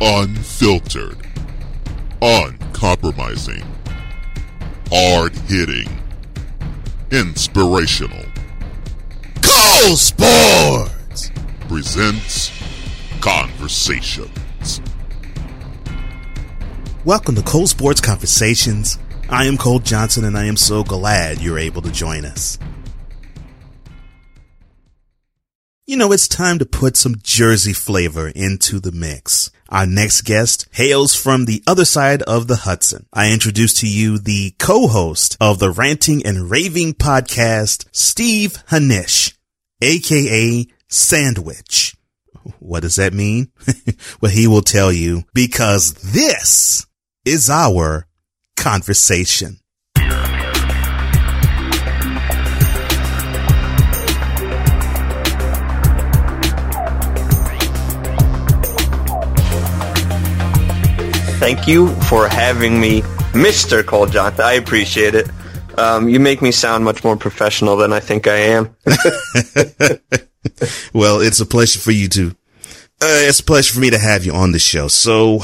Unfiltered. Uncompromising. Hard hitting. Inspirational. Cole Sportz presents Conversations. Welcome to Cole Sportz Conversations. I am Cole Johnson and I am so glad you're able to join us. You know, it's time to put some Jersey flavor into the mix. Our next guest hails from the other side of the Hudson. I introduce to you the co-host of the Ranting and Raving podcast, Steve Hanisch, aka Sandwich. What does that mean? well, he will tell you because this is our conversation. Thank you for having me, Mr. Cole Johnson. I appreciate it. Um, you make me sound much more professional than I think I am. well, it's a pleasure for you to. Uh, it's a pleasure for me to have you on the show. So,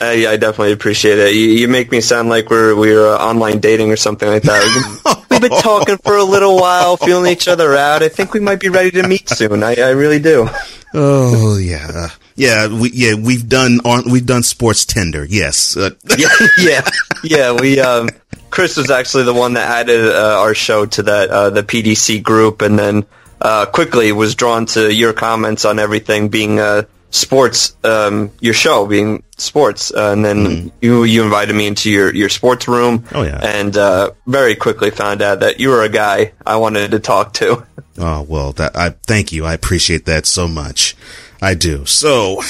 uh, yeah, I definitely appreciate it. You, you, make me sound like we're we're uh, online dating or something like that. We've been talking for a little while, feeling each other out. I think we might be ready to meet soon. I, I really do. Oh yeah, yeah, we yeah we've done on we've done sports Tinder. Yes. Uh, yeah, yeah, yeah. We um, Chris was actually the one that added uh, our show to that uh, the PDC group, and then uh, quickly was drawn to your comments on everything being uh, sports. Um, your show being sports, uh, and then mm. you you invited me into your your sports room. Oh yeah, and uh, very quickly found out that you were a guy I wanted to talk to. Oh well, that I thank you. I appreciate that so much. I do. So,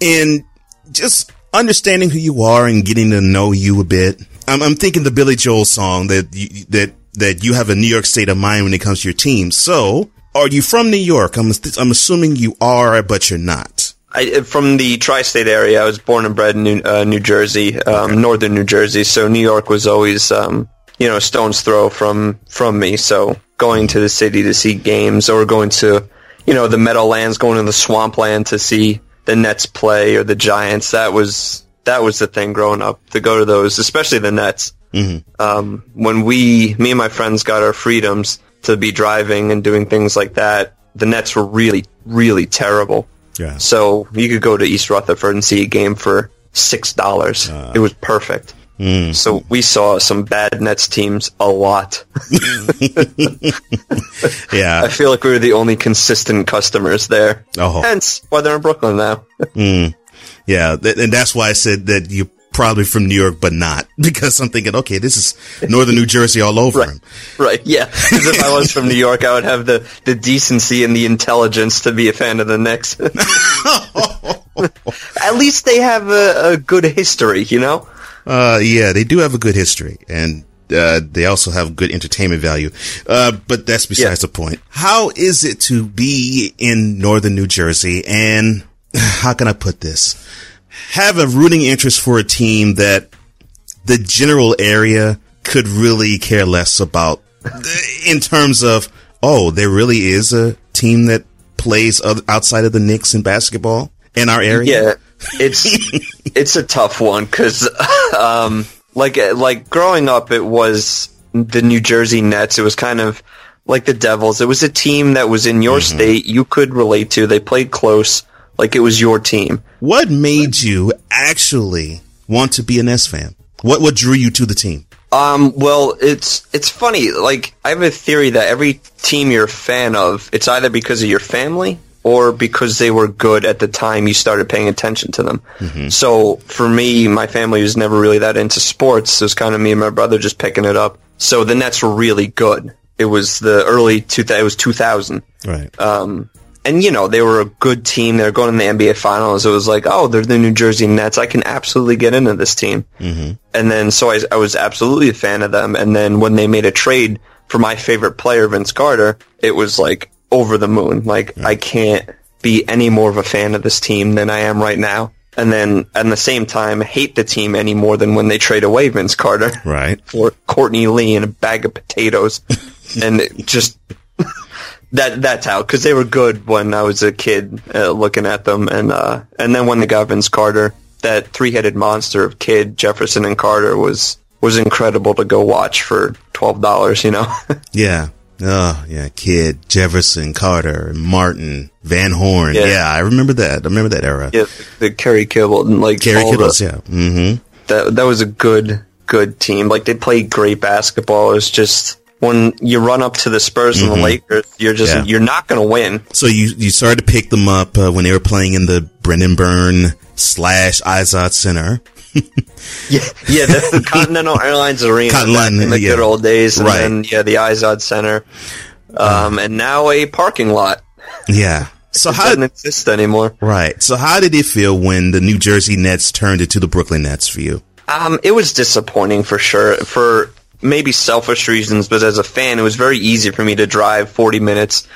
in just understanding who you are and getting to know you a bit, I'm, I'm thinking the Billy Joel song that you, that that you have a New York state of mind when it comes to your team. So, are you from New York? I'm I'm assuming you are, but you're not. I, from the tri-state area. I was born and bred in New, uh, New Jersey, um, okay. northern New Jersey. So New York was always, um, you know, a stone's throw from from me. So going to the city to see games or going to you know, the Meadowlands, going to the swampland to see the Nets play or the Giants. That was that was the thing growing up to go to those, especially the Nets. Mm-hmm. Um, when we, me and my friends, got our freedoms to be driving and doing things like that, the Nets were really, really terrible. Yeah. So you could go to East Rutherford and see a game for six dollars. Uh, it was perfect. Mm. So we saw some bad Nets teams a lot. yeah. I feel like we were the only consistent customers there. Oh. Hence why they're in Brooklyn now. mm. Yeah. And that's why I said that you probably from New York, but not because I'm thinking, okay, this is northern New Jersey all over right. him. Right. Yeah. Because if I was from New York, I would have the, the decency and the intelligence to be a fan of the Knicks. At least they have a, a good history, you know? Uh, yeah, they do have a good history and, uh, they also have good entertainment value. Uh, but that's besides yeah. the point. How is it to be in northern New Jersey and how can I put this? Have a rooting interest for a team that the general area could really care less about in terms of, oh, there really is a team that plays outside of the Knicks in basketball in our area. Yeah it's it's a tough one because um, like like growing up, it was the New Jersey Nets. It was kind of like the Devils. It was a team that was in your mm-hmm. state. You could relate to. They played close, like it was your team. What made you actually want to be a Nets fan? What what drew you to the team? Um, well, it's it's funny. Like I have a theory that every team you're a fan of, it's either because of your family or because they were good at the time you started paying attention to them. Mm-hmm. So for me, my family was never really that into sports. It was kind of me and my brother just picking it up. So the Nets were really good. It was the early two. It was two thousand. Right. Um, and you know they were a good team. They were going to the NBA Finals. It was like, oh, they're the New Jersey Nets. I can absolutely get into this team. Mm-hmm. And then so I, I was absolutely a fan of them. And then when they made a trade for my favorite player, Vince Carter, it was like, over the moon. Like I can't be any more of a fan of this team than I am right now. And then at the same time, hate the team any more than when they trade away Vince Carter, right, for Courtney Lee and a bag of potatoes, and just that that's how because they were good when I was a kid uh, looking at them, and uh, and then when they got Vince Carter, that three headed monster of Kidd Jefferson, and Carter was was incredible to go watch for twelve dollars. You know. yeah. Oh yeah, Kidd Jefferson, Carter, Martin, Van Horn. Yeah. yeah. I remember that. I remember that era. Yeah, the, the Kerry Kibble and like Kerry Kittles. The, yeah. Mm-hmm. That that was a good good team. Like they played great basketball. It was just when you run up to the Spurs mm-hmm. and the mm-hmm. Lakers, you're just yeah. you're not going to win. So you you started to pick them up uh, when they were playing in the Brendan Byrne slash Izod Center. yeah, yeah, the, the Continental Airlines Arena Continental, in the yeah. good old days, and right. then yeah, the Izod Center, um, and now a parking lot. Yeah. So it how doesn't exist anymore? Right. So how did it feel when the New Jersey Nets turned into the Brooklyn Nets for you? Um, it was disappointing for sure. For maybe selfish reasons, but as a fan, it was very easy for me to drive 40 minutes,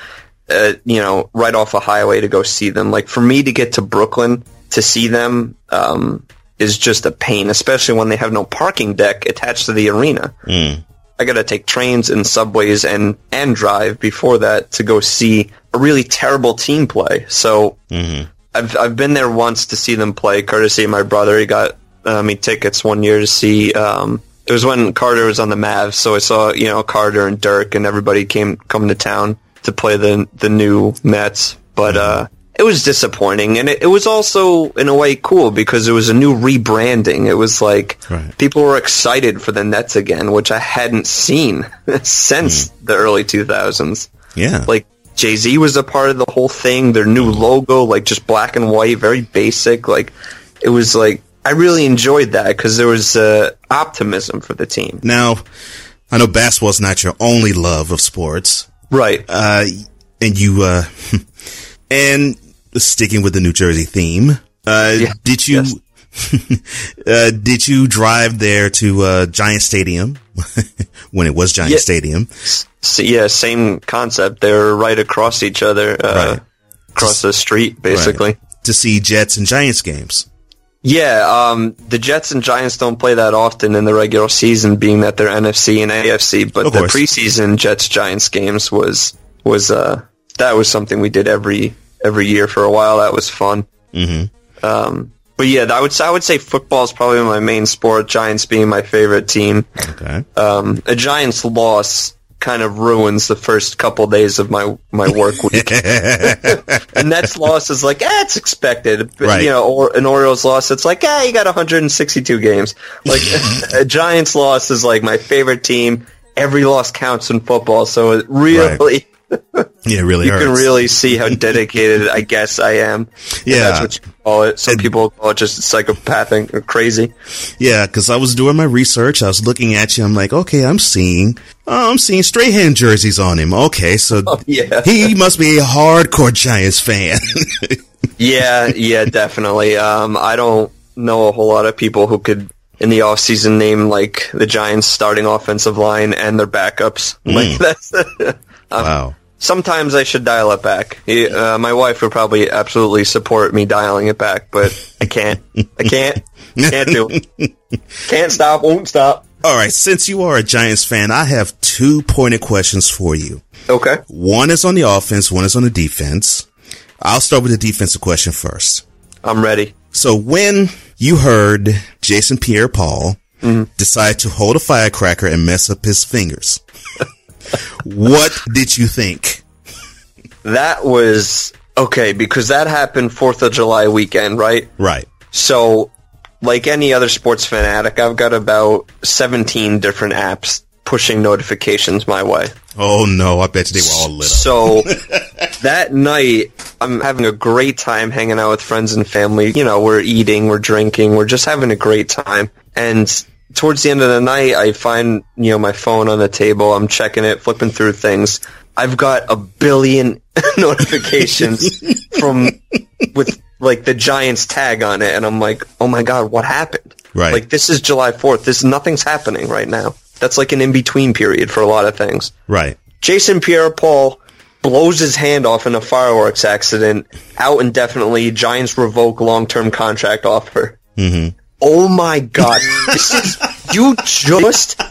uh, you know, right off a highway to go see them. Like for me to get to Brooklyn to see them, um, is just a pain, especially when they have no parking deck attached to the arena. Mm. I got to take trains and subways and and drive before that to go see a really terrible team play. So mm-hmm. I've I've been there once to see them play, courtesy of my brother. He got uh, me tickets one year to see um, it was when Carter was on the Mavs, so I saw you know Carter and Dirk and everybody came coming to town to play the the new Nets. But mm-hmm. uh, it was disappointing, and it, it, was also in a way cool because it was a new rebranding. It was like right. people were excited for the Nets again, which I hadn't seen since mm. the early two thousands. Yeah, like Jay Z was a part of the whole thing. Their new logo, like just black and white, very basic. Like it was like I really enjoyed that because there was uh, optimism for the team. Now, I know basketball's not your only love of sports, right? Uh, and you, uh, and sticking with the New Jersey theme, uh, yeah, did you? Yes. Uh, did you drive there to uh, Giant Stadium when it was Giant yeah. Stadium? S- yeah, same concept. They're right across each other, right. across the street, basically. Right. To see Jets and Giants games. Yeah, um, the Jets and Giants don't play that often in the regular season, being that they're NFC and AFC. But the preseason Jets Giants games was was uh, that was something we did every every year for a while. That was fun. Mm-hmm. Um, but yeah, I would I would say football is probably my main sport. Giants being my favorite team. Okay. Um, a Giants loss kind of ruins the first couple days of my my work week. the Nets loss is like, eh, it's expected. Right. You know, or an Orioles loss, it's like, ah, eh, you got 162 games. Like a Giants loss is like my favorite team. Every loss counts in football, so it really. Right yeah, really. You hurts. can really see how dedicated I guess I am. Yeah, that's what you call it. Some and, people call it just psychopathic or crazy. Yeah, because I was doing my research. I was looking at you. I'm like, okay, I'm seeing, oh, I'm seeing Strahan jerseys on him. Okay, so oh, yeah. he must be a hardcore Giants fan. yeah, yeah, definitely. Um, I don't know a whole lot of people who could in the offseason name like the Giants starting offensive line and their backups. Mm. Like that's wow. Sometimes I should dial it back. Uh, my wife would probably absolutely support me dialing it back, but I can't. I can't. Can't do it. Can't stop. Won't stop. All right. Since you are a Giants fan, I have two pointed questions for you. Okay. One is on the offense. One is on the defense. I'll start with the defensive question first. I'm ready. So when you heard Jason Pierre-Paul mm-hmm. decide to hold a firecracker and mess up his fingers, what did you think? That was okay because that happened Fourth of July weekend, right? Right. So, like any other sports fanatic, I've got about seventeen different apps pushing notifications my way. Oh no, I bet you they were all lit up. So that night, I'm having a great time hanging out with friends and family. You know, we're eating, we're drinking, we're just having a great time. And towards the end of the night, I find you know my phone on the table. I'm checking it, flipping through things. I've got a billion notifications from with like the Giants tag on it, and I'm like, oh my god, what happened? Right. Like this is July 4th. This nothing's happening right now. That's like an in between period for a lot of things. Right. Jason Pierre-Paul blows his hand off in a fireworks accident. Out indefinitely. Giants revoke long term contract offer. Mm-hmm. Oh my god. this is you just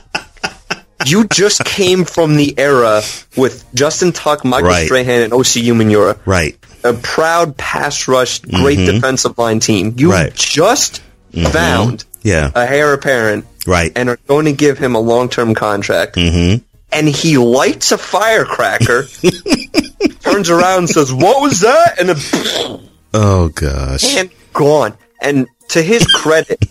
you just came from the era with Justin Tuck, Michael Right. Strahan, and Osi Umenyiora. Right. A proud pass rush, great defensive line team. You Right. just found Yeah. a heir apparent Right. and are going to give him a long term contract. Mm-hmm. And he lights a firecracker, turns around and says, What was that? And a Oh gosh. And gone. And to his credit,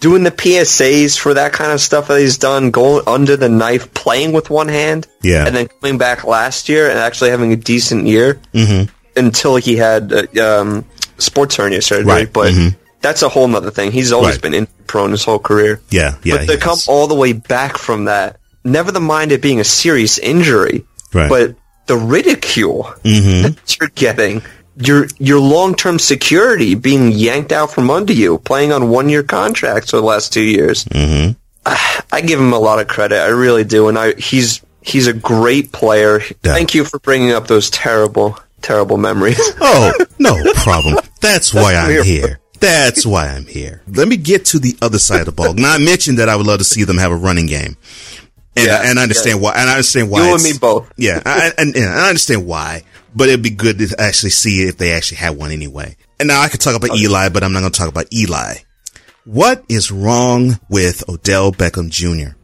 doing the PSAs for that kind of stuff that he's done, going under the knife, playing with one hand, Yeah. and then coming back last year and actually having a decent year Mm-hmm. until he had uh, um, sports hernia surgery. Right. But Mhm. that's a whole nother thing. He's always Right. been injury prone his whole career. Yeah. Yeah. but to come all the way back from that, never the mind it being a serious injury, Right. but the ridicule Mhm. that you're getting, your your long term security being yanked out from under you, playing on one year contracts for the last two years. Mhm. I give him a lot of credit. I really do, and I he's he's a great player. Yeah. Thank you for bringing up those terrible terrible memories. Oh, no problem. That's why I'm We're- here. That's why I'm here. Let me get to the other side of the ball. Now I mentioned that I would love to see them have a running game. And, Yeah, and I understand why, and I understand why. you and me both. Yeah, I, and, and I understand why, but it'd be good to actually see if they actually had one anyway. And now I could talk about Eli, but I'm not going to talk about Eli. What is wrong with Odell Beckham Jr.?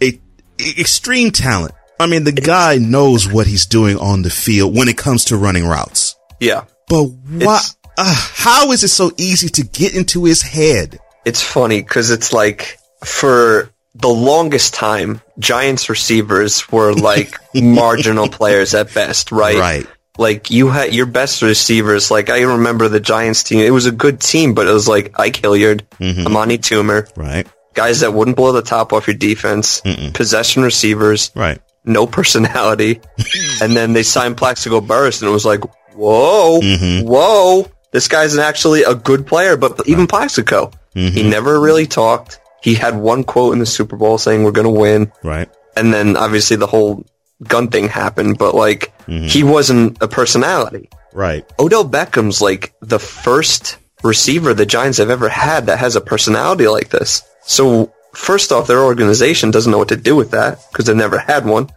A, a- extreme talent. I mean, the guy knows what he's doing on the field when it comes to running routes. Yeah. But why? Uh, how is it so easy to get into his head? it's funny because it's like for the longest time, Giants receivers were like marginal players at best, right? Right. Like you had your best receivers. Like I remember the Giants team. It was a good team, but it was like Ike Hilliard, Amani Toomer, Right. guys that wouldn't blow the top off your defense, possession receivers, Right. no personality, and then they signed Plaxico Burress, and it was like, whoa, Mm-hmm. whoa, this guy's actually a good player. But even Plaxico, Mm-hmm. he never really talked. He had one quote in the Super Bowl saying we're going to win, Right. and then obviously the whole gun thing happened. But like, Mm-hmm. he wasn't a personality. Right. Odell Beckham's like the first receiver the Giants have ever had that has a personality like this. So first off, their organization doesn't know what to do with that because they've never had one.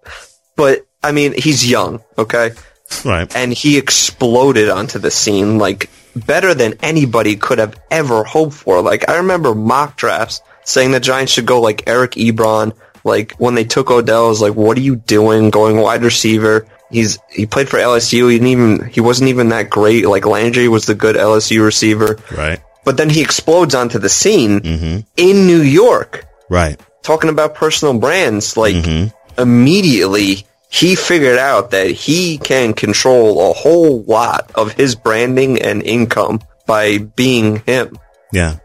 but I mean, he's young, okay, Right. and he exploded onto the scene like better than anybody could have ever hoped for. Like I remember mock drafts saying the Giants should go like Eric Ebron. Like when they took Odell, I was like, "What are you doing? Going wide receiver?" He's he played for LSU. He didn't even he wasn't even that great. Like Landry was the good LSU receiver, Right. but then he explodes onto the scene Mm-hmm. in New York, Right. talking about personal brands. Like Mm-hmm. immediately he figured out that he can control a whole lot of his branding and income by being him. Yeah.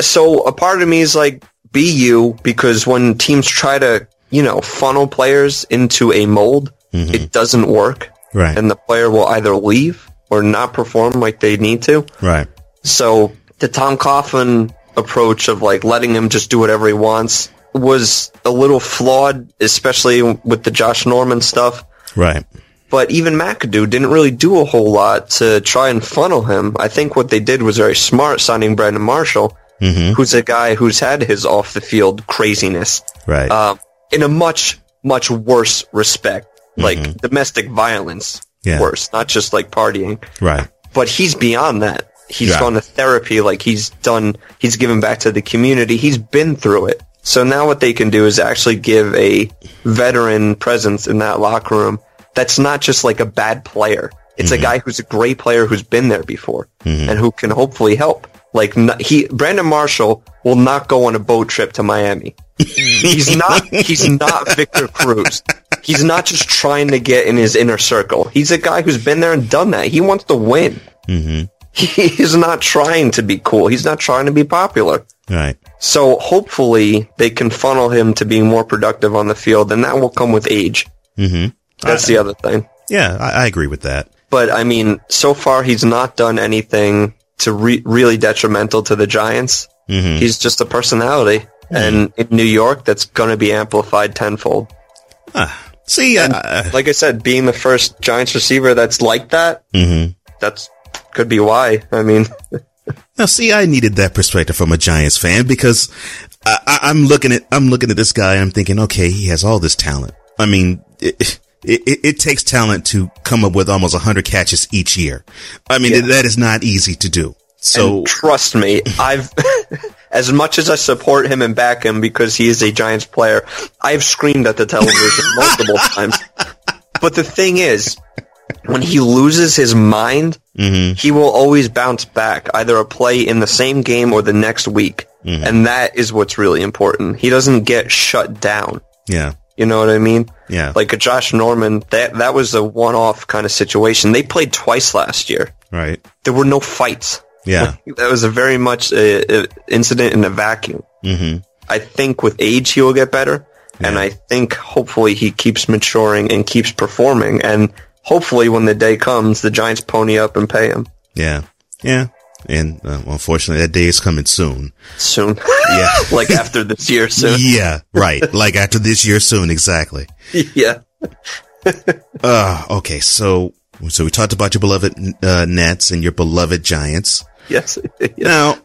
So a part of me is like, be you, because when teams try to, you know, funnel players into a mold, mm-hmm. it doesn't work. Right. And the player will either leave or not perform like they need to. right. So the Tom Coughlin approach of like letting him just do whatever he wants was a little flawed, especially with the Josh Norman stuff. Right. But even McAdoo didn't really do a whole lot to try and funnel him. I think what they did was very smart, signing Brandon Marshall, Mm-hmm. who's a guy who's had his off the field craziness Right. um, in a much much worse respect, like domestic violence, Mm-hmm. Yeah. worse, not just like partying right. but he's beyond that. He's Yeah. gone to therapy, like he's done, he's given back to the community. He's been through it. So now what they can do is actually give a veteran presence in that locker room that's not just like a bad player. It's a guy who's a great player who's been there before and who can hopefully help. Like he, Brandon Marshall will not go on a boat trip to Miami. he's not, he's not Victor Cruz. He's not just trying to get in his inner circle. He's a guy who's been there and done that. He wants to win. Mm-hmm. He's not trying to be cool. He's not trying to be popular. Right. So hopefully they can funnel him to being more productive on the field, and that will come with age. Mm-hmm. That's the other thing. Yeah, I, I agree with that. But I mean, so far he's not done anything to re- really detrimental to the Giants. Mm-hmm. He's just a personality, and in New York, that's going to be amplified tenfold. Ah, see, uh, uh, Like I said, being the first Giants receiver that's like that, mhm. that's could be why. I mean, now see, I needed that perspective from a Giants fan because I, I'm looking at I'm looking at this guy. and I'm thinking, okay, he has all this talent. I mean, it, it, it takes talent to come up with almost 100 catches each year. I mean, Yeah. that is not easy to do. So And trust me, I've as much as I support him and back him because he is a Giants player, I've screamed at the television multiple times. But the thing is, when he loses his mind, mm-hmm. he will always bounce back, either a play in the same game or the next week. Mm-hmm. And that is what's really important. He doesn't get shut down. yeah, You know what I mean? Yeah, Like a Josh Norman, that that was a one-off kind of situation. They played twice last year. right. There were no fights. Yeah. That was a very much a, a incident in a vacuum. hmm I think with age he will get better, and I think hopefully he keeps maturing and keeps performing, and hopefully when the day comes, the Giants pony up and pay him Yeah. Yeah. And uh, unfortunately, that day is coming soon. soon. Yeah. like after this year soon. yeah. Right. like after this year soon. Exactly. yeah. Uh, okay. So, so we talked about your beloved, uh, Nets and your beloved Giants. Yes. yeah. Now,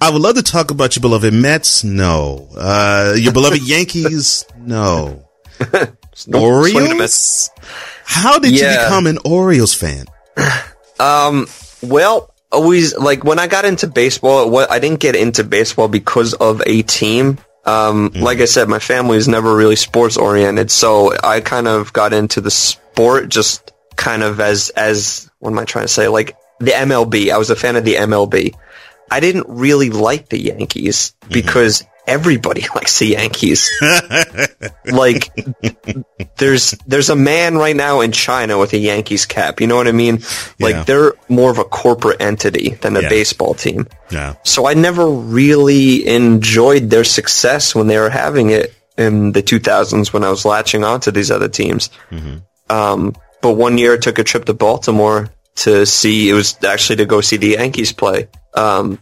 I would love to talk about your beloved Mets. No. Uh, your beloved Yankees. No. Don't swing and a miss. Orioles. How did you become an Orioles fan? Um. Well, always like when I got into baseball, what I didn't get into baseball because of a team. Um, like I said, my family is never really sports oriented, so I kind of got into the sport just kind of as as what am I trying to say? Like the MLB. I was a fan of the MLB. I didn't really like the Yankees because everybody likes the Yankees. like there's there's a man right now in China with a Yankees cap. You know what I mean? Like Yeah. they're more of a corporate entity than a Yeah. baseball team. Yeah. So I never really enjoyed their success when they were having it in the 2000s when I was latching onto these other teams. Um, but one year I took a trip to Baltimore to see, it was actually to go see the Yankees play. Um,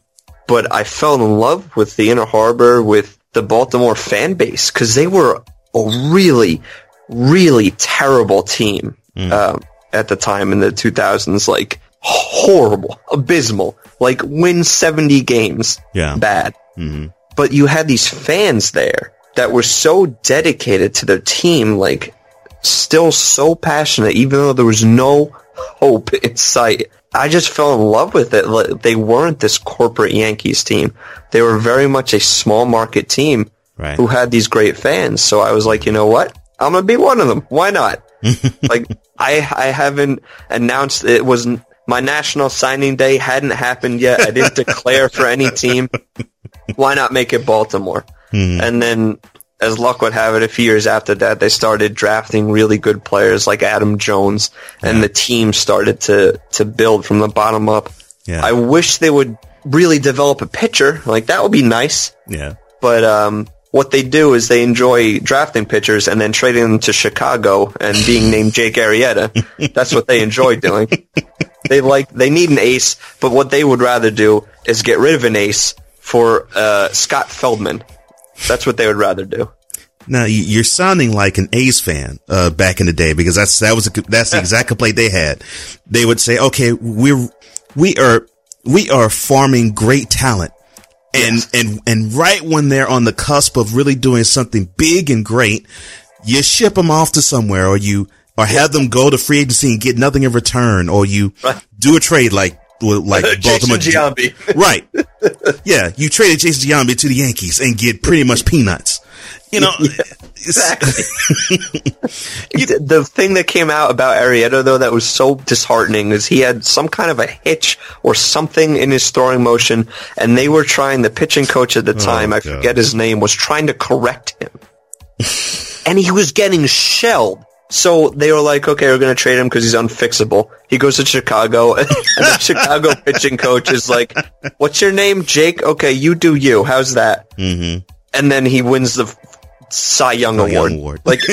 but I fell in love with the Inner Harbor, with the Baltimore fan base, because they were a really, really terrible team um, at the time in the 2000s. Like, horrible, abysmal. Like, win 70 games. Yeah. Bad hmm but you had these fans there that were so dedicated to their team, like still so passionate, even though there was no hope in sight. I just fell in love with it. Like, They weren't this corporate Yankees team. They were very much a small market team Right. who had these great fans. So I was like, you know what? I'm gonna be one of them. Why not? like I I haven't announced it was my national signing day hadn't happened yet. I didn't declare for any team. Why not make it Baltimore? Hmm. And then as luck would have it, a few years after that, they started drafting really good players like Adam Jones, and the team started to to build from the bottom up. Yeah. I wish they would really develop a pitcher. Like that would be nice yeah. but um, what they do is they enjoy drafting pitchers and then trading them to Chicago and being named Jake Arrieta. That's what they enjoy doing. They like they need an ace, but what they would rather do is get rid of an ace for uh, Scott Feldman. That's what they would rather do. Now you- you're sounding like an A's fan uh, back in the day because that's that was a, that's the exact complaint they had. They would say, "Okay, we're we are we are farming great talent." And, and, and right when they're on the cusp of really doing something big and great, you ship them off to somewhere or you, or have them go to free agency and get nothing in return or you Right. do a trade like, like Baltimore. Giambi. Right. Yeah. You traded Jason Giambi to the Yankees and get pretty much peanuts. You know, Exactly. the thing that came out about Arrieta though that was so disheartening is he had some kind of a hitch or something in his throwing motion, and they were trying. The pitching coach at the oh, time, I God. forget his name, was trying to correct him, and he was getting shelled. So they were like, okay, we're going to trade him because he's unfixable. He goes to Chicago, and the Chicago pitching coach is like, what's your name? Jake? Okay, you do you. How's that? Mhm. And then he wins the Cy Young Cy Young Award. Award. Like,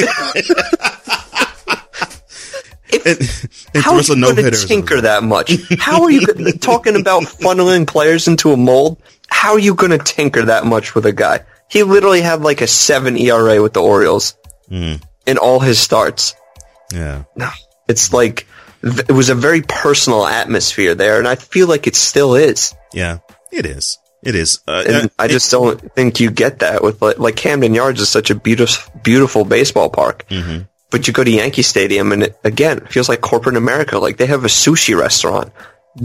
And, and how are you going to no-hitter as a tinker that much? How are you talking about funneling players into a mold? How are you going to tinker that much with a guy? He literally had like a seven ERA with the Orioles Mm. In all his starts. Yeah. No. It's like it was a very personal atmosphere there, and I feel like it still is. Yeah. It is. It is. Uh, And uh, I just don't think you get that with like, like Camden Yards is such a beautiful, beautiful baseball park. Mhm. But you go to Yankee Stadium and it, again, it feels like corporate America. Like they have a sushi restaurant.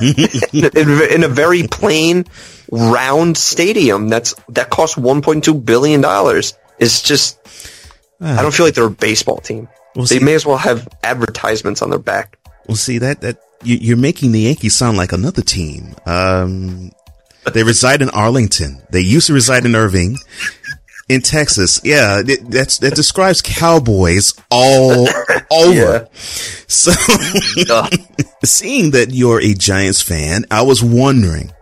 In, in- in a very plain, round stadium that's that costs 1.2 billion dollars. It's just I don't feel like they're a baseball team. Well, they see- may as well have advertisements on their back. Well, see that that you, you're making the Yankees sound like another team. Um, they reside in Arlington. They used to reside in Irving, in Texas. Yeah, it, that's that describes Cowboys all over. Yeah. So, seeing that you're a Giants fan, I was wondering,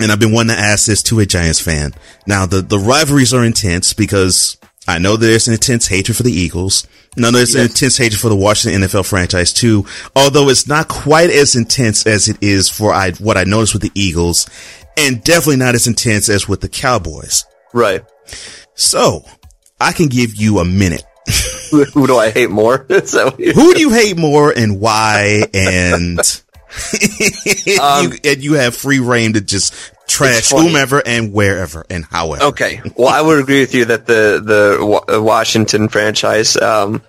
and I've been wanting to ask this to a Giants fan. Now, the the rivalries are intense because I know there's an intense hatred for the Eagles. No, there's an intense hatred for the Washington NFL franchise too. Although it's not quite as intense as it is for I, what I noticed with the Eagles, and definitely not as intense as with the Cowboys. right. So I can give you a minute. Who, do I hate more? So Who do you hate more and why? And Um, you, and you have free reign to just trash whomever and wherever and however. Okay. Well, I would agree with you that the the uh, Washington franchise, um,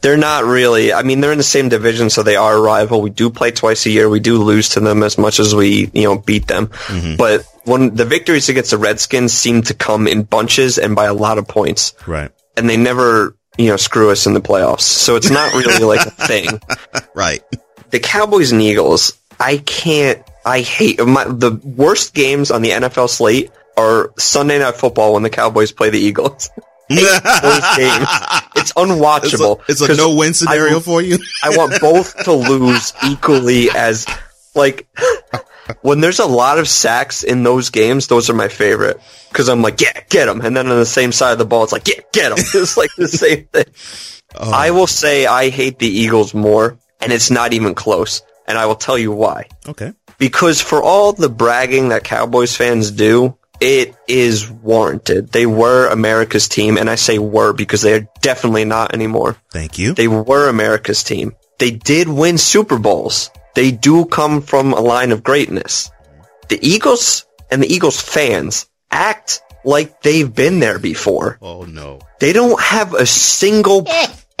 they're not really. I mean, they're in the same division, so they are a rival. We do play twice a year. We do lose to them as much as we, you know, beat them. But when the victories against the Redskins seem to come in bunches and by a lot of points, Right. and they never, you know, screw us in the playoffs. So it's not really like a thing. Right. the Cowboys and Eagles, I can't. I hate my, the worst games on the NFL slate are Sunday Night Football when the Cowboys play the Eagles. Those games, it's It's a, unwatchable. it's a no-win scenario I, for you. I want both to lose equally as like when there's a lot of sacks in those games. Those are my favorite because I'm like, yeah, get them, and then on the same side of the ball, it's like, yeah, get them. It's like the same thing. Oh, I will say I hate the Eagles more, and it's not even close. And I will tell you why. okay. Because for all the bragging that Cowboys fans do, it is warranted. They were America's team, and I say were because they are definitely not anymore. Thank you. They were America's team. They did win Super Bowls. They do come from a line of greatness. The Eagles and the Eagles fans act like they've been there before. oh no. They don't have a single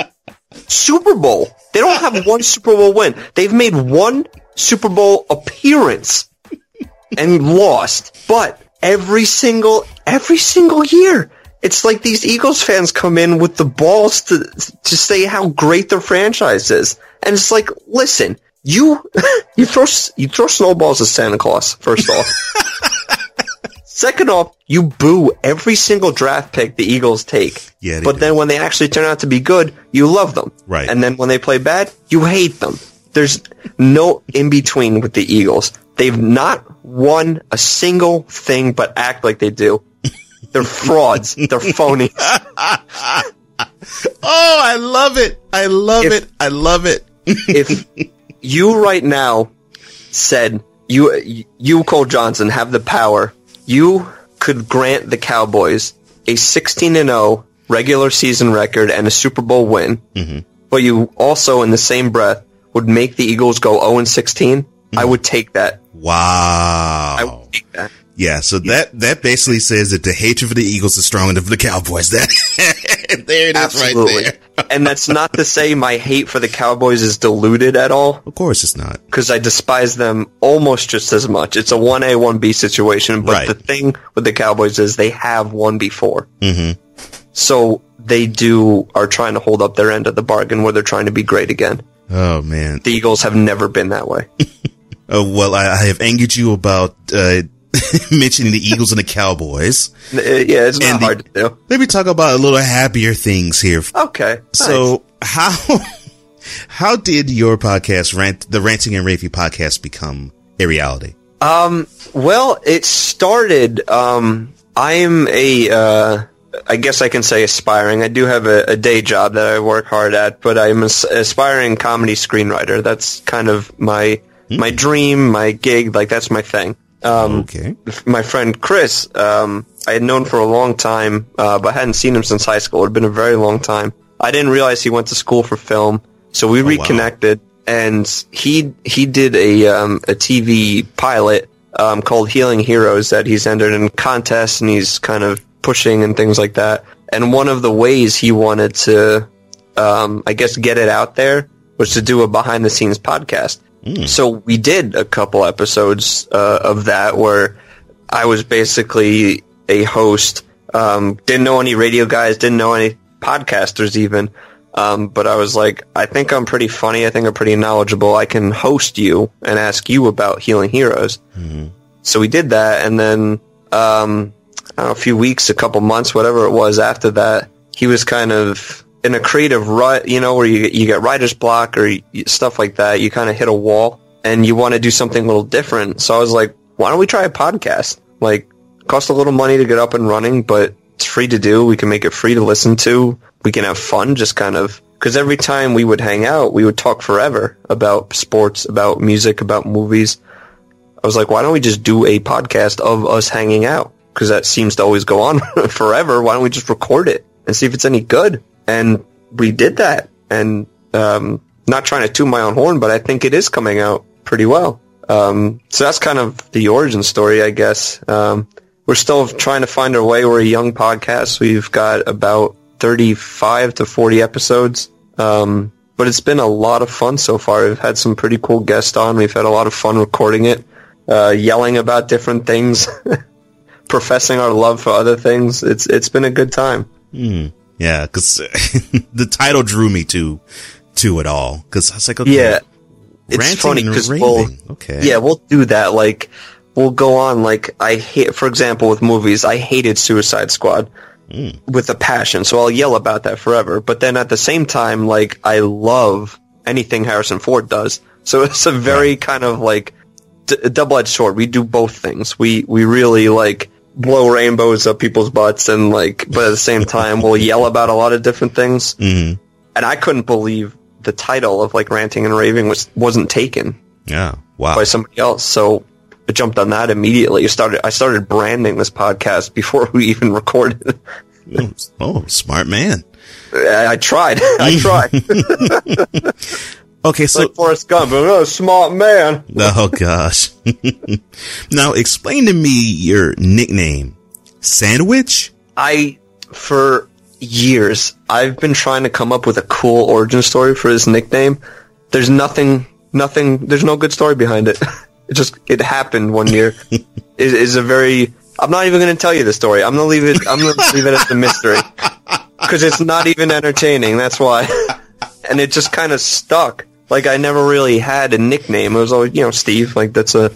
Super Bowl. They don't have one Super Bowl win. They've made one Super Bowl appearance and lost. But every single every single year, it's like these Eagles fans come in with the balls to to say how great their franchise is. And it's like, listen, you you throw you throw snowballs at Santa Claus, first off. Second off, you boo every single draft pick the Eagles take. Yeah, but do. then when they actually turn out to be good, you love them. Right. And then when they play bad, you hate them. There's no in between with the Eagles. They've not won a single thing but act like they do. They're frauds. They're phonies. Oh, I love it. I love If- it. I love it. if you right now said you you Cole Johnson have the power, you could grant the Cowboys a 16 and 0 regular season record and a Super Bowl win. Mm-hmm. But you also in the same breath would make the Eagles go 0 and 16. I would take that. Wow. I would take that. Yeah, so that that basically says that the hatred for the Eagles is stronger than for the Cowboys. That there it is Absolutely. right there. and that's not to say my hate for the Cowboys is diluted at all. Of course, it's not. because I despise them almost just as much. It's a one A one B situation, but Right. the thing with the Cowboys is they have won before, Mm-hmm. so they do are trying to hold up their end of the bargain where they're trying to be great again. Oh man. The Eagles have never been that way. Oh well, I, I have angered you about uh, mentioning the Eagles and the Cowboys. Uh, yeah, it's not And the- hard to do. Let me talk about a little happier things here. Okay, nice. So how how did your podcast rant the ranting and raving podcast become a reality? Um, well, it started. Um, I'm a, uh, I guess I can say aspiring. I do have a, a day job that I work hard at, but I'm an aspiring comedy screenwriter. That's kind of my my dream, my gig. Like that's my thing. Um, Okay. my friend Chris, um, I had known for a long time, uh, but hadn't seen him since high school. It had been a very long time. I didn't realize he went to school for film, so we wow. reconnected, and he he did a um, a TV pilot um, called Healing Heroes that he's entered in contests and he's kind of pushing and things like that. And one of the ways he wanted to, um, I guess, get it out there was to do a behind the scenes podcast. So we did a couple episodes uh, of that where I was basically a host. Um, didn't know any radio guys, didn't know any podcasters even. Um, but I was like, I think I'm pretty funny. I think I'm pretty knowledgeable. I can host you and ask you about healing heroes. So we did that, and then um, know, a few weeks, a couple months, whatever it was after that, he was kind of in a creative rut, you know, where you you get writer's block or y stuff like that. You kind of hit a wall, and you want to do something a little different. So I was like, why don't we try a podcast? Like, cost a little money to get up and running, but it's free to do. We can make it free to listen to. We can have fun, just kind of. Because every time we would hang out, we would talk forever about sports, about music, about movies. I was like, why don't we just do a podcast of us hanging out? Because that seems to always go on forever. Why don't we just record it and see if it's any good? And we did that. And um, not trying to toot my own horn, but I think it is coming out pretty well. Um, so that's kind of the origin story, I guess. Um, we're still trying to find our way. We're a young podcast. We've got about 35 to 40 episodes. Um, but it's been a lot of fun so far. We've had some pretty cool guests on. We've had a lot of fun recording it, uh, yelling about different things, professing our love for other things. It's it's been a good time. Hmm. Yeah, because the title drew me to to it all. Because I was like, okay, Yeah, it's funny because we'll okay, yeah we'll do that. Like we'll go on. Like I hate, for example, with movies, I hated Suicide Squad hmm. with a passion. So I'll yell about that forever. But then at the same time, like I love anything Harrison Ford does. So it's a very kind of like d- double-edged sword. We do both things. We we really like blow rainbows up people's butts and like, but at the same time, we'll yell about a lot of different things. Mhm. And I couldn't believe the title of like ranting and raving was wasn't taken yeah, wow, by somebody else. So I jumped on that immediately. I started I started branding this podcast before we even recorded. oh, oh, smart man. I, I tried. I tried. Okay, so like Forrest Gump, oh, smart man. oh gosh, now explain to me your nickname, Sandwich. I for years I've been trying to come up with a cool origin story for his nickname. There's nothing, nothing. There's no good story behind it. It just it happened one year. it is a very. I'm not even going to tell you the story. I'm going to leave it. I'm going to leave it as a mystery because it's not even entertaining. That's why. And it just kind of stuck. Like I never really had a nickname. It was always you know Steve. Like that's a.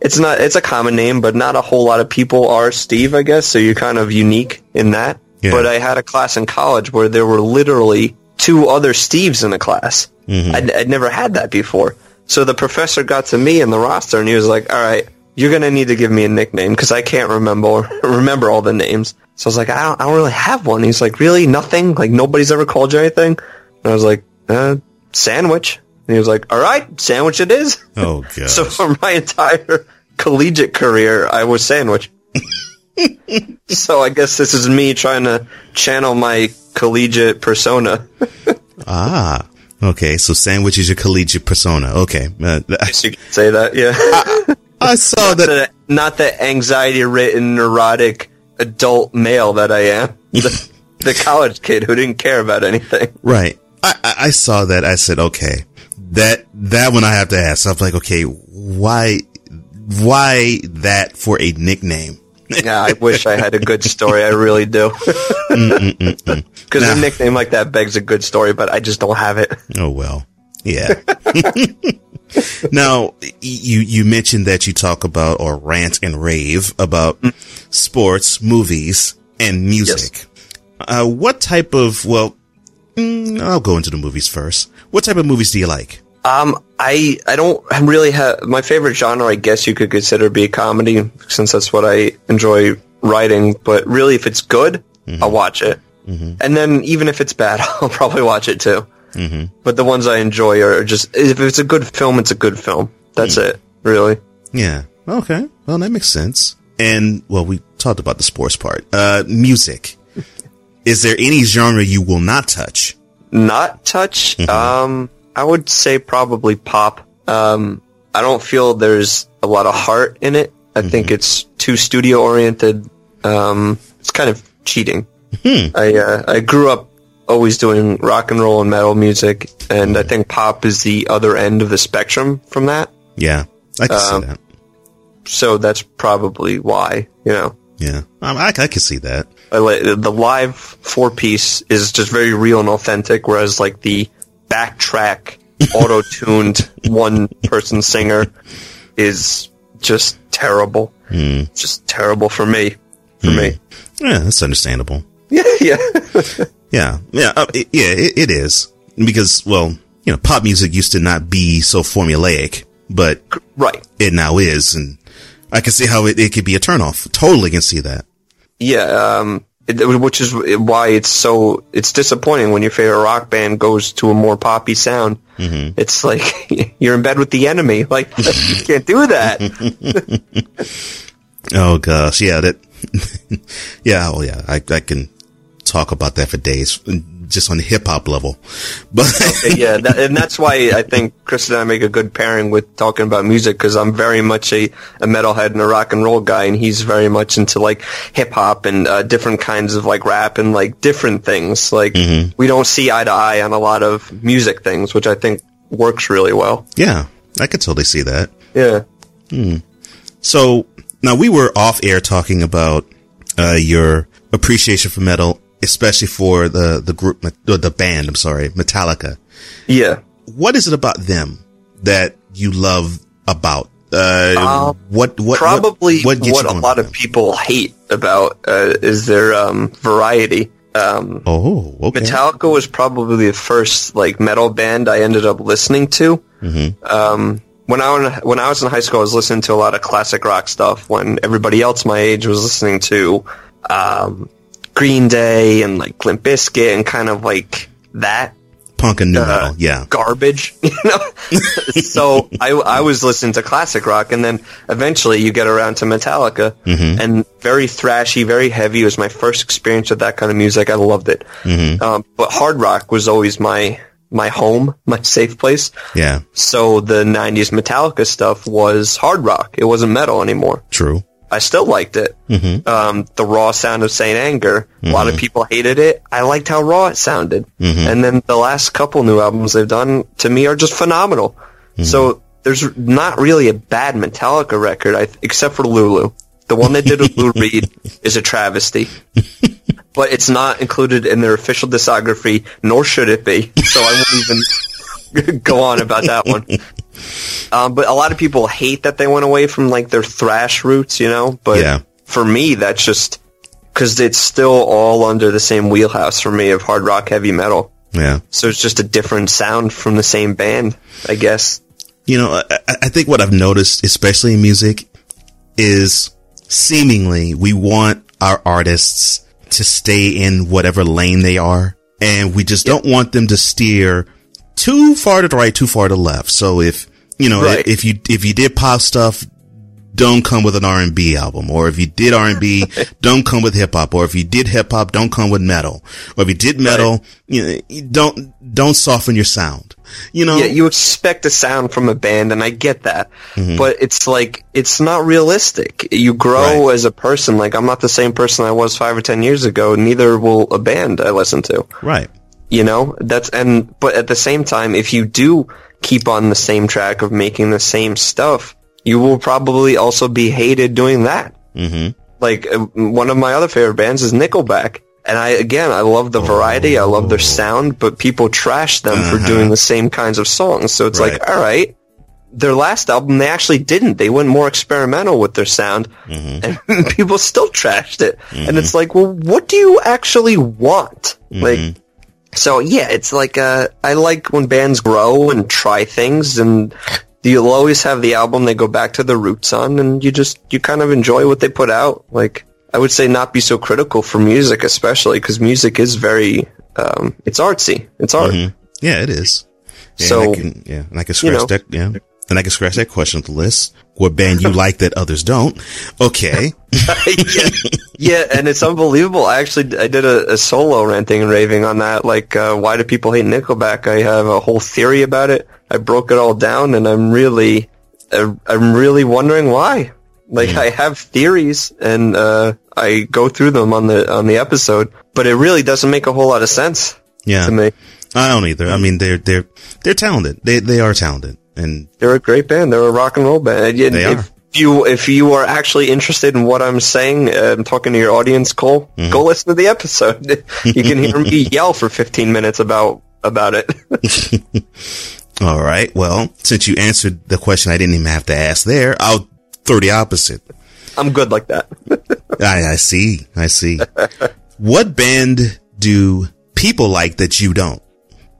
It's not. It's a common name, but not a whole lot of people are Steve. I guess so. You're kind of unique in that. Yeah. But I had a class in college where there were literally two other Steves in the class. I'd, I'd never had that before. So the professor got to me in the roster and he was like, all right, you're going to need to give me a nickname because I can't remember, remember all the names. So I was like, I don't, I don't really have one. He's like, really? Nothing? Like nobody's ever called you anything? And I was like, uh, sandwich. And he was like, all right, sandwich it is. Oh gosh. So for my entire collegiate career, I was sandwich. so I guess this is me trying to channel my collegiate persona. ah, okay. So Sandwich is your collegiate persona. Okay, uh, Guess you could say that, yeah. I saw that. the, not the anxiety-ridden, neurotic adult male that I am. The, the college kid who didn't care about anything. Right. I, I, I saw that. I said, okay, that, that one I have to ask. I'm like, okay, why, why that for a nickname? Yeah, I wish I had a good story. I really do. Because a nickname like that begs a good story, but I just don't have it. Oh, well. Yeah. now, you, you mentioned that you talk about or rant and rave about sports, movies, and music. Uh, what type of, well, mm, I'll go into the movies first. What type of movies do you like? Um, I I don't really have my favorite genre. I guess you could consider be a comedy, since that's what I enjoy writing. But really, if it's good, I'll watch it. And then even if it's bad, I'll probably watch it too. But the ones I enjoy are just if it's a good film, it's a good film. That's it, really. Yeah. Okay. Well, that makes sense. And well, we talked about the sports part. Uh, music. Is there any genre you will not touch? Not touch. Um, I would say probably pop. Um, I don't feel there's a lot of heart in it. I think it's too studio oriented. Um, it's kind of cheating. I uh, I grew up always doing rock and roll and metal music, and I think pop is the other end of the spectrum from that. Yeah, I can Um, see that. So that's probably why you know. Yeah, um, I, I can see that. Uh, Li- the live four piece is just very real and authentic, whereas like the backtrack auto tuned one person singer is just terrible. Hmm. Just terrible for me. For hmm. me. Yeah, that's understandable. Yeah, yeah. Yeah, yeah, uh, it, yeah. It, it is because, well, you know, pop music used to not be so formulaic, but right. it now is, and I can see how it, it could be a turnoff. Totally can see that. Yeah, um, it, which is why it's so it's disappointing when your favorite rock band goes to a more poppy sound. Mm-hmm. It's like you're in bed with the enemy. Like you can't do that. Oh gosh, yeah, that, yeah, oh yeah, I, I can talk about that for days, just on the hip hop level, but yeah, that, and that's why I think Chris and I make a good pairing with talking about music because I'm very much a, a metalhead and a rock and roll guy, and he's very much into like hip hop and uh, different kinds of like rap and like different things. Like we don't see eye to eye on a lot of music things, which I think works really well. yeah, I could totally see that. Yeah. So now we were off air talking about uh, your appreciation for metal, especially for the the group, the the band. I'm sorry, Metallica. Yeah. What is it about them that you love about? Uh, Uh, what what Probably what, what, you a lot of people hate about uh, is their um, variety. Um. Oh, okay. Metallica was probably the first like metal band I ended up listening to. Um, when I was when I was in high school, I was listening to a lot of classic rock stuff. When everybody else my age was listening to um, Green Day and like Limp Bizkit and kind of like that Punk and new uh, metal. Yeah. garbage, you know. so I I was listening to classic rock, and then eventually you get around to Metallica, and very thrashy, very heavy was my first experience with that kind of music. I loved it. Um, but hard rock was always my my home, my safe place. Yeah. So the '90s Metallica stuff was hard rock. It wasn't metal anymore. True. I still liked it. Mm-hmm. Um, the raw sound of Saint Anger. A lot of mm-hmm. people hated it. I liked how raw it sounded. Mm-hmm. And then the last couple new albums they've done to me are just phenomenal. So there's not really a bad Metallica record, I, except for Lulu. The one they did with Lou Reed is a travesty. but it's not included in their official discography, nor should it be. So I won't even go on about that one. Um, but a lot of people hate that they went away from like their thrash roots, you know. But Yeah. for me, that's just because it's still all under the same wheelhouse for me of hard rock, heavy metal. Yeah. So it's just a different sound from the same band, I guess. You know, I, I think what I've noticed, especially in music, is seemingly we want our artists to stay in whatever lane they are, and we just don't want them to steer too far to the right, too far to the left. So if you know, Right. if you if you did pop stuff, don't come with an R and B album, or if you did R and B, don't come with hip hop, or if you did hip hop, don't come with metal, or if you did metal, you know, don't don't soften your sound. You know, Yeah, you expect a sound from a band, and I get that. Mm-hmm. But it's like, it's not realistic. You grow Right. as a person. Like, I'm not the same person I was five or ten years ago. Neither will a band I listen to. right. You know? That's, and, but at the same time, if you do keep on the same track of making the same stuff, you will probably also be hated doing that. Mm-hmm. Like, uh, one of my other favorite bands is Nickelback. And I, again, I love the variety. I love their sound, but people trash them for doing the same kinds of songs. So it's Right. like, all right. Their last album, they actually didn't. They went more experimental with their sound, and people still trashed it. And it's like, well, what do you actually want? Like, so yeah, it's like, uh, I like when bands grow and try things, and you'll always have the album they go back to the roots on, and you just, you kind of enjoy what they put out. Like, I would say not be so critical for music, especially because music is very, um, it's artsy. It's art. Yeah, it is. Yeah, So, and I can, yeah, and I can scratch know. that. Yeah, and I can scratch that question off the list. What band you like that others don't? Okay. yeah, yeah, and it's unbelievable. I actually I did a, a solo ranting and raving on that. Like, uh, why do people hate Nickelback? I have a whole theory about it. I broke it all down, and I'm really, uh, I'm really wondering why. Like I have theories and uh, I go through them on the on the episode, but it really doesn't make a whole lot of sense Yeah. to me. I don't either. I mean, they're, they're, they're talented. They, they are talented. And They're a great band. They're a rock and roll band. And They if are. you if you are actually interested in what I'm saying, uh, I'm talking to your audience, Cole. Mm-hmm. Go listen to the episode. you can hear me yell for 15 minutes about about it. all right. Well, since you answered the question I didn't even have to ask there, I'll throw the opposite. I'm good like that. I, I see. I see. what band do people like that you don't?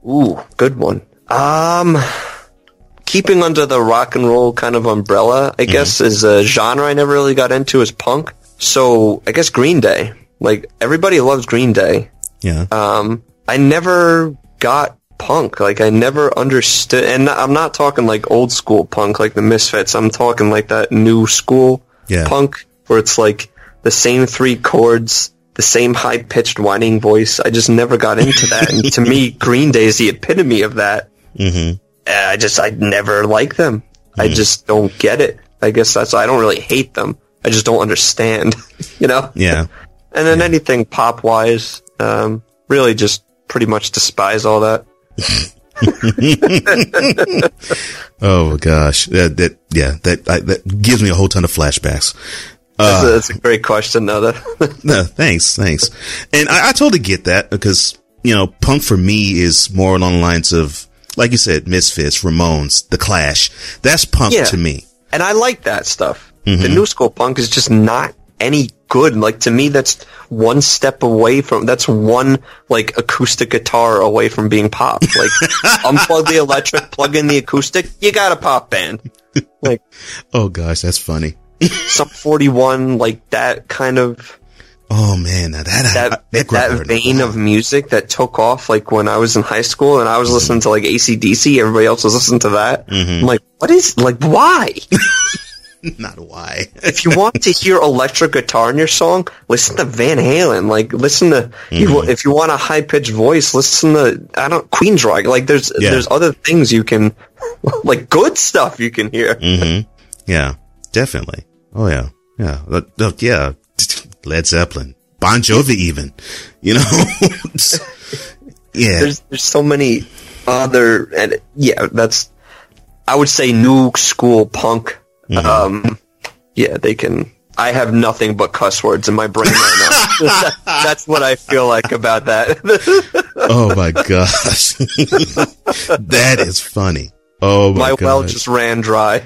Ooh, good one. Um, keeping under the rock and roll kind of umbrella, I guess, is a genre I never really got into is punk. So I guess Green Day. Like everybody loves Green Day. Yeah. Um, I never got punk. Like I never understood, and I'm not talking like old school punk, like the Misfits. I'm talking like that new school Yeah. punk, where it's like the same three chords, the same high pitched whining voice. I just never got into that. and to me, Green Day is the epitome of that. mm-hmm. Uh, I just I never like them. I just don't get it. I guess that's I don't really hate them. I just don't understand. you know. Yeah. And then anything pop wise, um, really just pretty much despise all that. Oh gosh. That, that, yeah, that, I, that gives me a whole ton of flashbacks. That's, a, that's a great question, though. That No, thanks, thanks. And I, I totally get that because, you know, punk for me is more along the lines of, like you said, Misfits, Ramones, The Clash. That's punk Yeah. to me. and I like that stuff. Mm-hmm. The new school punk is just not any good. Like to me, that's one step away from. That's one like acoustic guitar away from being pop. Like unplug the electric, plug in the acoustic. You got a pop band. Like Oh gosh, that's funny. Sum forty one, like that kind of. Oh man, now that, that that, that vein of music that took off like when I was in high school and I was listening to like ACDC, everybody else was listening to that. Mm-hmm. I'm like, what is like why? not why. if you want to hear electric guitar in your song, listen to Van Halen. Like listen to you, mm-hmm. if you want a high pitched voice, listen to I don't Queen Queensryche. Like there's Yeah. there's other things you can like good stuff you can hear. Mm-hmm. yeah, definitely. Oh yeah, yeah, yeah. Led Zeppelin, Bon Jovi, even. You know, yeah. there's there's so many other and yeah that's i would say new school punk Mm-hmm. um yeah they can i have nothing but cuss words in my brain right now that's what i feel like about that Oh my gosh, that is funny. Oh my, my well just ran dry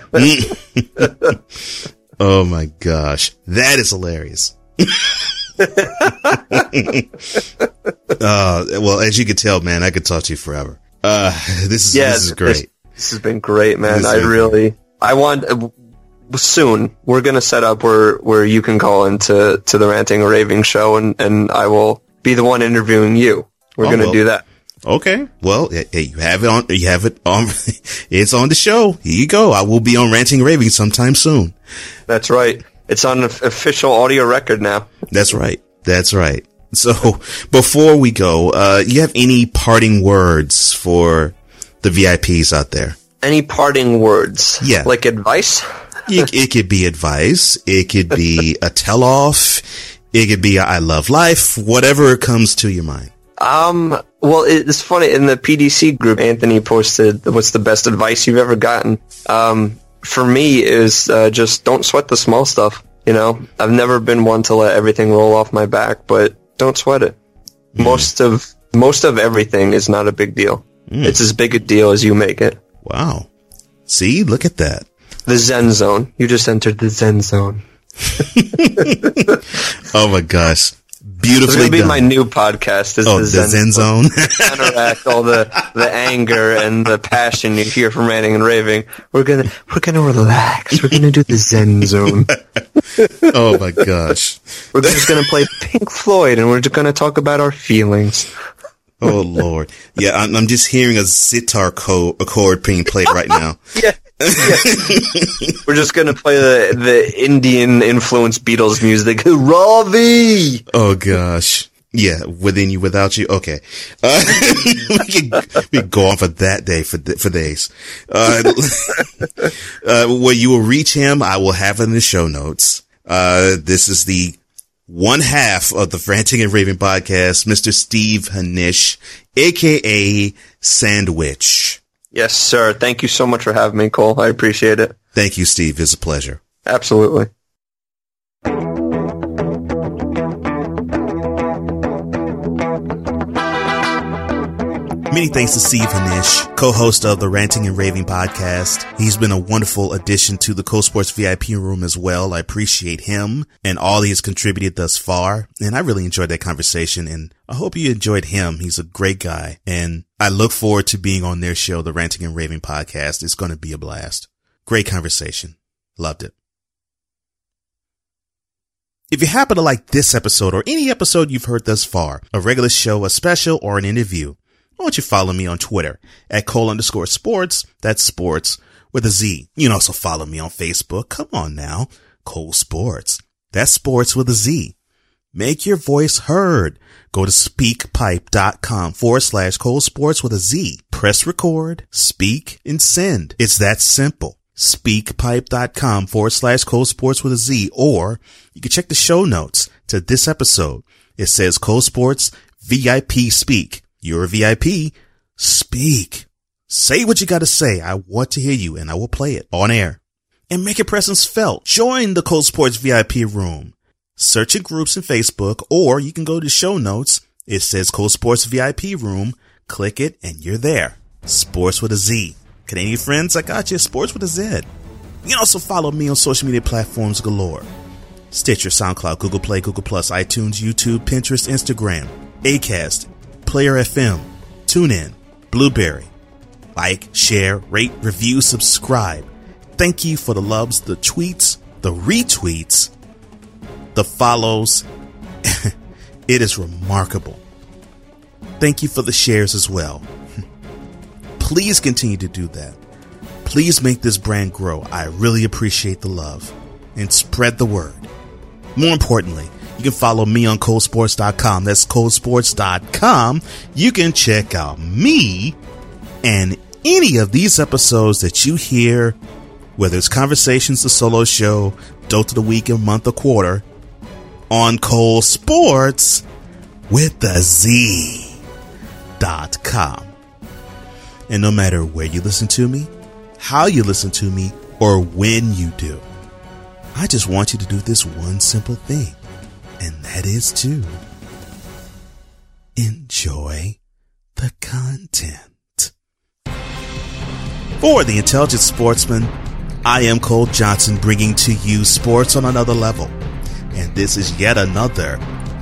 Oh my gosh. That is hilarious. uh, well, as you can tell, man, I could talk to you forever. Uh, this is, yeah this is great. this has been great man This i really i want uh, soon we're gonna set up where where you can call into to the ranting or raving show and and i will be the one interviewing you we're Oh, gonna well. do that Okay. Well, you have it on, you have it on, it's on the show. Here you go. I will be on Ranting Raving sometime soon. That's right. It's on official audio record now. That's right. That's right. So before we go, uh, you have any parting words for the VIPs out there? Any parting words? Yeah. Like advice? it, it could be advice. It could be a tell off. It could be a I love life, whatever comes to your mind. Um, well, it's funny. In the PDC group, Anthony posted, what's the best advice you've ever gotten? Um, for me is, uh, just don't sweat the small stuff. You know, I've never been one to let everything roll off my back, but don't sweat it. Most of, most of everything is not a big deal. It's as big a deal as you make it. Wow. See, look at that. The Zen Zone. You just entered the Zen Zone. Oh my gosh. It's Beautifully gonna be done. my new podcast. Oh, is oh, the the Zen, Zen Zone. counteract all the the anger and the passion you hear from ranting and raving. We're gonna we're gonna relax. We're gonna do the Zen zone. oh my gosh. We're just gonna play Pink Floyd and we're just gonna talk about our feelings. Oh Lord. Yeah, I'm, I'm just hearing a sitar co- chord being played right now. Yeah. We're just gonna play the the Indian influenced Beatles music. Ravi. Oh gosh. Yeah, within you, without you. Okay, uh, we, can, we can go on for that day for for days. Uh, uh, where you will reach him, I will have in the show notes. Uh, this is the one half of the Ranting and Raving podcast, Mr. Steve Hanisch, aka Sandwich. Yes, sir. Thank you so much for having me, Cole. I appreciate it. Thank you, Steve. It's a pleasure. Absolutely. Many thanks to Steve Hanisch, co-host of the Ranting and Raving podcast. He's been a wonderful addition to the Cole Sportz VIP room as well. I appreciate him and all he has contributed thus far. And I really enjoyed that conversation and I hope you enjoyed him. He's a great guy and I look forward to being on their show, the Ranting and Raving podcast. It's going to be a blast. Great conversation. Loved it. If you happen to like this episode or any episode you've heard thus far, a regular show, a special, or an interview, why don't you follow me on Twitter at Cole underscore sports? That's sports with a Z. You can also follow me on Facebook. Come on now. Cole Sportz. That's sports with a Z. Make your voice heard. Go to speakpipe.com forward slash Cole Sportz with a Z. Press record, speak, and send. It's that simple. Speakpipe.com forward slash Cole Sportz with a Z. Or you can check the show notes to this episode. It says Cole Sportz VIP Speak. You're a VIP. Speak. Say what you got to say. I want to hear you and I will play it on air and make your presence felt. Join the Cole Sportz VIP room. Search in groups in Facebook or you can go to show notes. It says Cole Sportz VIP room. Click it and you're there. Sports with a Z. Canadian friends, I got you. Sports with a Z. You can also follow me on social media platforms galore. Stitcher, SoundCloud, Google Play, Google Plus, iTunes, YouTube, Pinterest, Instagram, Acast, Player FM, TuneIn, Blueberry. Like, share, rate, review, subscribe. Thank you for the loves, the tweets, the retweets, the follows. it is remarkable. Thank you for the shares as well. Please continue to do that. Please make this brand grow. I really appreciate the love and spread the word. More importantly, you can follow me on colesports.com. That's colesports.com. You can check out me and any of these episodes that you hear, whether it's Conversations, the solo show, Dope of the Week, a month, or quarter, on Cole Sportz with the Z dot com. And no matter where you listen to me, how you listen to me, or when you do, I just want you to do this one simple thing and that is to enjoy the content. For the intelligent sportsman, I am Cole Johnson bringing to you sports on another level. And this is yet another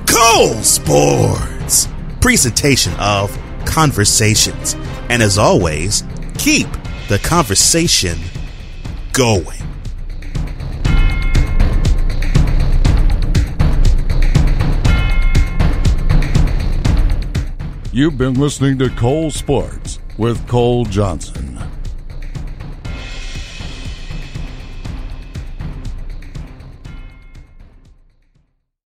Cole Sportz presentation of conversations. And as always, keep the conversation going. You've been listening to Cole Sportz with Cole Johnson.